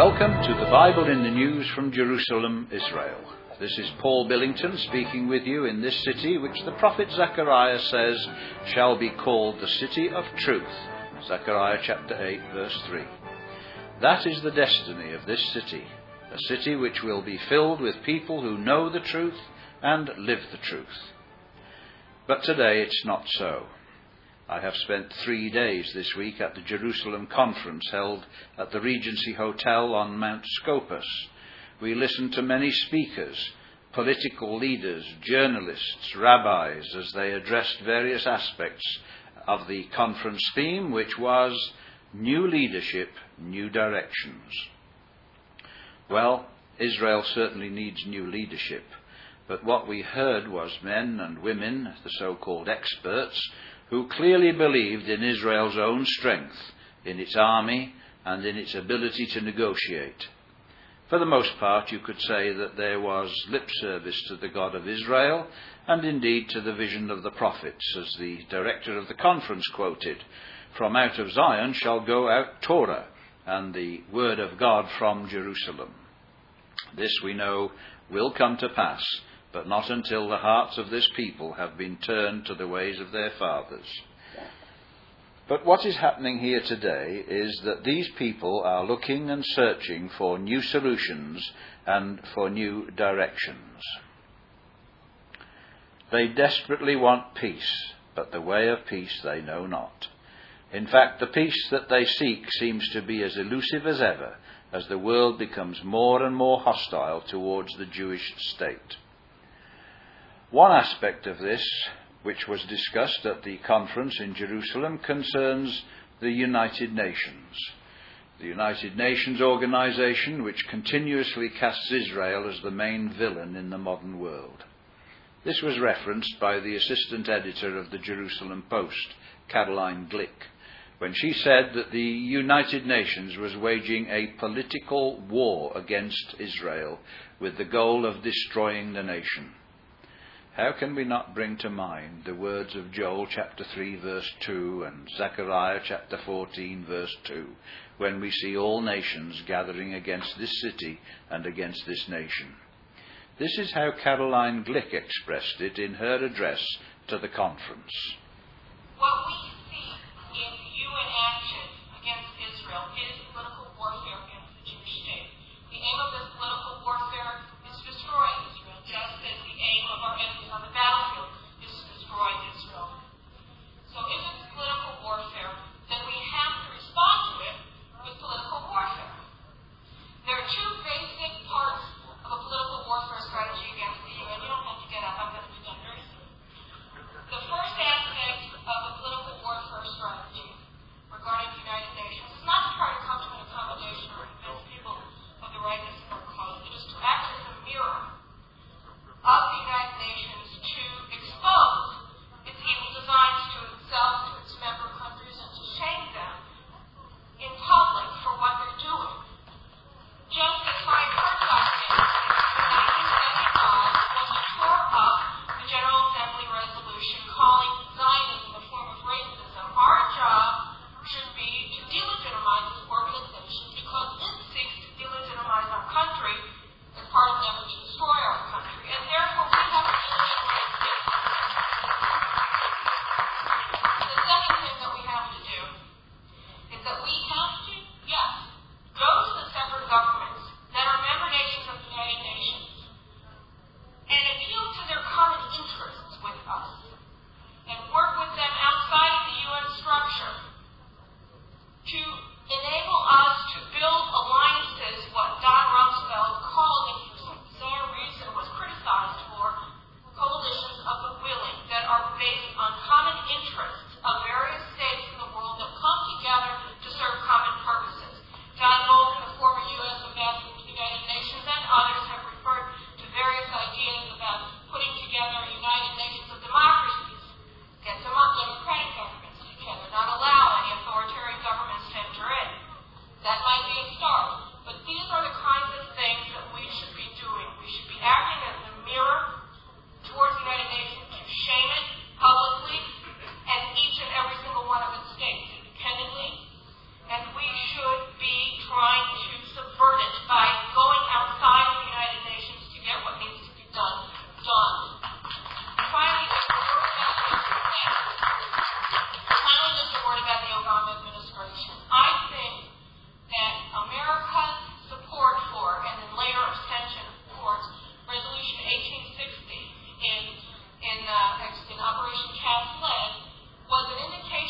Welcome to the Bible in the News from Jerusalem, Israel. This is Paul Billington speaking with you in this city which the prophet Zechariah says shall be called the city of truth. Zechariah chapter 8 verse 3. That is the destiny of this city, a city which will be filled with people who know the truth and live the truth. But today it's not so. I have spent three days this week at the Jerusalem conference held at the Regency Hotel on Mount Scopus. We listened to many speakers, political leaders, journalists, rabbis, as they addressed various aspects of the conference theme, which was New Leadership, New Directions. Well, Israel certainly needs new leadership, but what we heard was men and women, the so called experts, who clearly believed in Israel's own strength, in its army, and in its ability to negotiate. For the most part, you could say that there was lip service to the God of Israel, and indeed to the vision of the prophets, as the director of the conference quoted From out of Zion shall go out Torah, and the word of God from Jerusalem. This we know will come to pass but not until the hearts of this people have been turned to the ways of their fathers. But what is happening here today is that these people are looking and searching for new solutions and for new directions. They desperately want peace, but the way of peace they know not. In fact, the peace that they seek seems to be as elusive as ever as the world becomes more and more hostile towards the Jewish state. One aspect of this, which was discussed at the conference in Jerusalem, concerns the United Nations. The United Nations organization, which continuously casts Israel as the main villain in the modern world. This was referenced by the assistant editor of the Jerusalem Post, Caroline Glick, when she said that the United Nations was waging a political war against Israel with the goal of destroying the nation. How can we not bring to mind the words of Joel chapter 3 verse 2 and Zechariah chapter 14 verse 2 when we see all nations gathering against this city and against this nation? This is how Caroline Glick expressed it in her address to the conference. We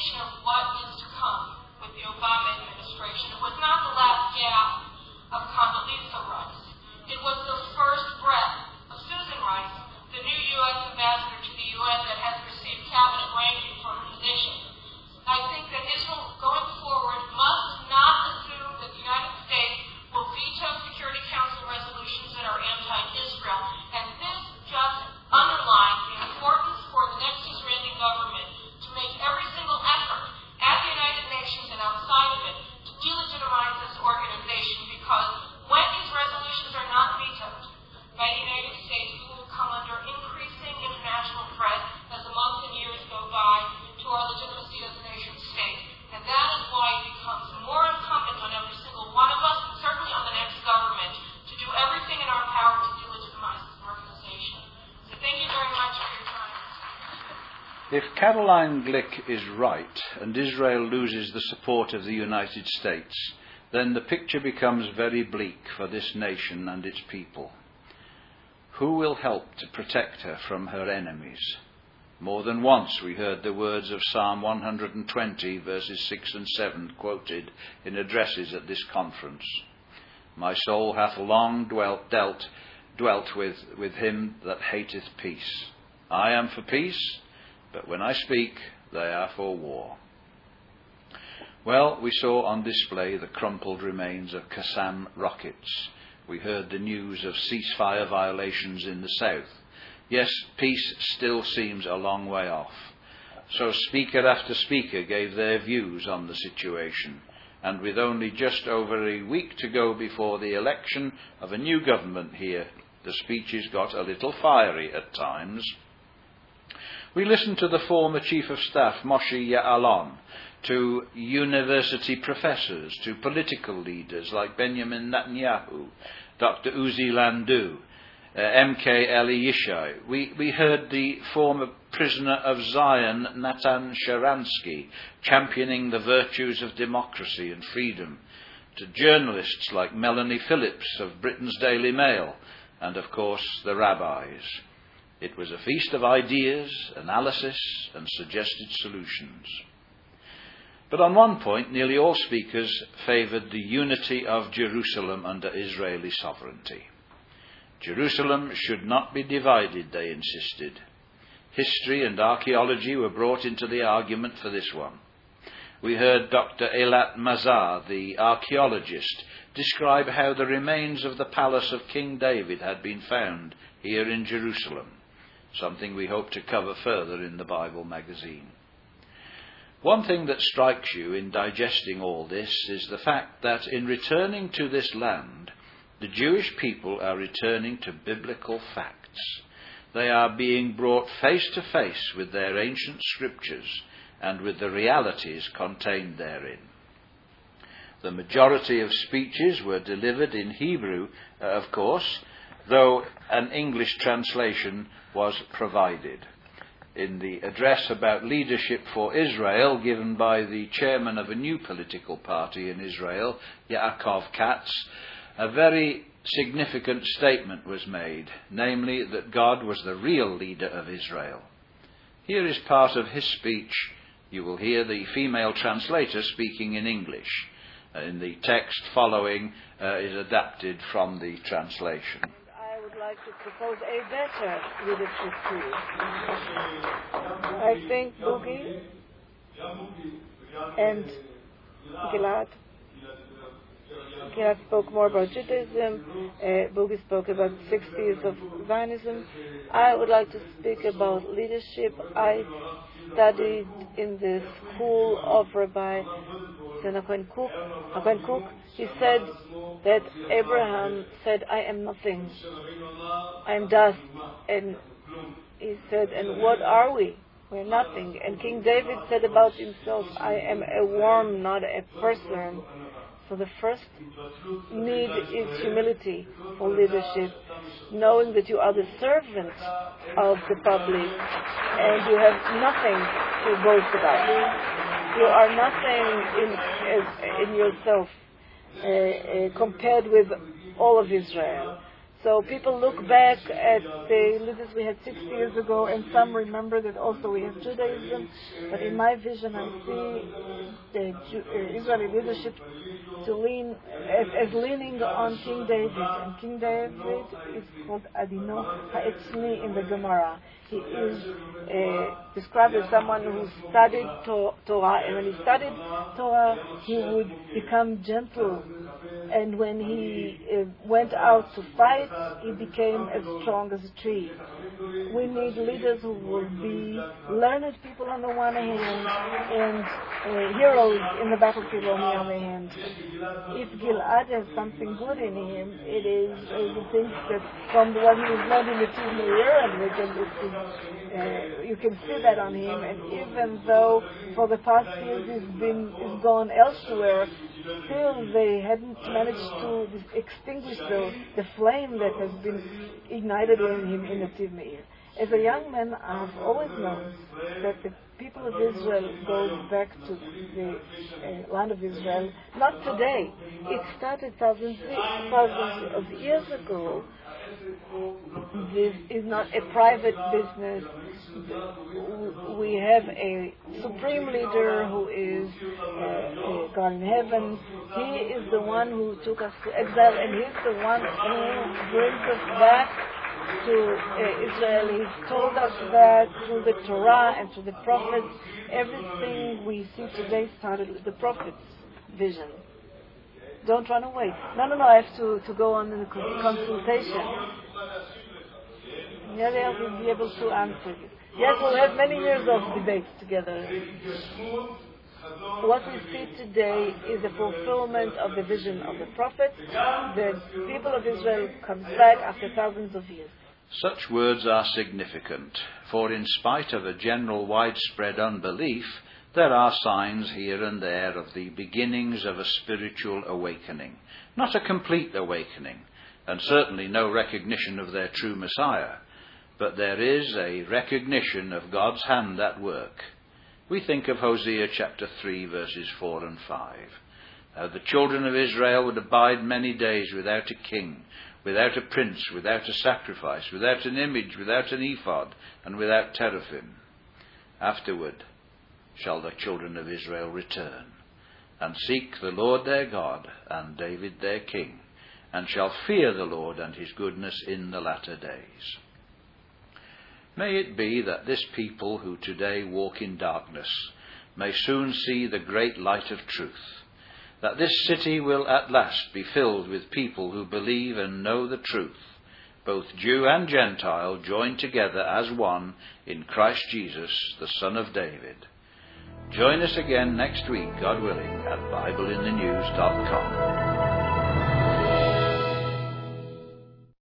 indication of what is to come with the Obama administration. It was not the last gasp of Condoleezza Rice. It was the first breath of Susan Rice, the new U.S. ambassador to the U.N. that has received cabinet ranking for her position. I think that Israel, going forward, must not assume that the United States will veto If Caroline Glick is right and Israel loses the support of the United States, then the picture becomes very bleak for this nation and its people. Who will help to protect her from her enemies? More than once we heard the words of Psalm 120, verses 6 and 7, quoted in addresses at this conference. My soul hath long dwelt, dealt, dwelt with, with him that hateth peace. I am for peace, but when I speak, they are for war. Well, we saw on display the crumpled remains of Qassam rockets. We heard the news of ceasefire violations in the south. Yes, peace still seems a long way off. So speaker after speaker gave their views on the situation. And with only just over a week to go before the election of a new government here, the speeches got a little fiery at times. We listened to the former Chief of Staff, Moshe Ya'alon, to university professors, to political leaders like Benjamin Netanyahu, Dr. Uzi Landau, uh, MK Eli Yishai. We, we heard the former prisoner of Zion, Natan Sharansky, championing the virtues of democracy and freedom, to journalists like Melanie Phillips of Britain's Daily Mail, and of course the rabbis. It was a feast of ideas, analysis, and suggested solutions. But on one point, nearly all speakers favoured the unity of Jerusalem under Israeli sovereignty. Jerusalem should not be divided, they insisted. History and archaeology were brought into the argument for this one. We heard Dr. Eilat Mazar, the archaeologist, describe how the remains of the palace of King David had been found here in Jerusalem, something we hope to cover further in the Bible magazine. One thing that strikes you in digesting all this is the fact that in returning to this land, the Jewish people are returning to biblical facts. They are being brought face to face with their ancient scriptures and with the realities contained therein. The majority of speeches were delivered in Hebrew, uh, of course, though an English translation was provided in the address about leadership for Israel given by the chairman of a new political party in Israel, Yaakov Katz, a very significant statement was made, namely that God was the real leader of Israel. Here is part of his speech. You will hear the female translator speaking in English. Uh, in the text following uh, is adapted from the translation like to propose a better leadership tool. I think Boogie and Gilad Gilad spoke more about Judaism. Uh, Boogie spoke about 60s of Zionism. I would like to speak about leadership. I studied in the school of Rabbi Cohen Kook. Kook. He said that Abraham said, "I am nothing. I am dust." And he said, "And what are we? We're nothing." And King David said about himself, "I am a worm, not a person." So the first need is humility for leadership. knowing that you are the servant of the public and you have nothing to boast about. You are nothing in, in yourself uh, uh, compared with all of Israel. So people look back at the leaders we had 60 years ago, and some remember that also we have Judaism. But in my vision, I see the uh, Israeli leadership to lean as, as, leaning on King David, and King David is called Adino Ha'etzni in the Gemara. He is uh, described as someone who studied to- Torah, and when he studied Torah, he would become gentle and when he uh, went out to fight, he became as strong as a tree. We need leaders who will be learned people on the one hand and uh, heroes in the battlefield on the other hand. If Gilad has something good in him, it is uh, the things that from what he was learning in the year and we can, uh, you can see that on him. And even though for the past years he's been he's gone elsewhere, still they hadn't managed to extinguish the, the flame that has been ignited in him in Nativ Meir. As a young man, I've always known that the people of Israel go back to the uh, land of Israel, not today. It started thousands, thousands of years ago. This is not a private business. We have a supreme leader who is uh, God in heaven. He is the one who took us to exile, and he's the one who brings us back to uh, Israel. He's told us that through the Torah and through the prophets. Everything we see today started with the prophets' vision. Don't run away. No, no, no, I have to, to go on in the consultation. Yeah, they'll be able to answer you. Yes, we'll have many years of debates together. What we see today is the fulfillment of the vision of the prophet. The people of Israel comes back after thousands of years. Such words are significant, for in spite of a general widespread unbelief, there are signs here and there of the beginnings of a spiritual awakening. Not a complete awakening, and certainly no recognition of their true Messiah, but there is a recognition of God's hand at work. We think of Hosea chapter 3, verses 4 and 5. How the children of Israel would abide many days without a king, without a prince, without a sacrifice, without an image, without an ephod, and without teraphim. Afterward shall the children of Israel return, and seek the Lord their God, and David their king, and shall fear the Lord and his goodness in the latter days. May it be that this people who today walk in darkness may soon see the great light of truth, that this city will at last be filled with people who believe and know the truth, both Jew and Gentile joined together as one in Christ Jesus, the Son of David. Join us again next week, God willing, at BibleInTheNews.com.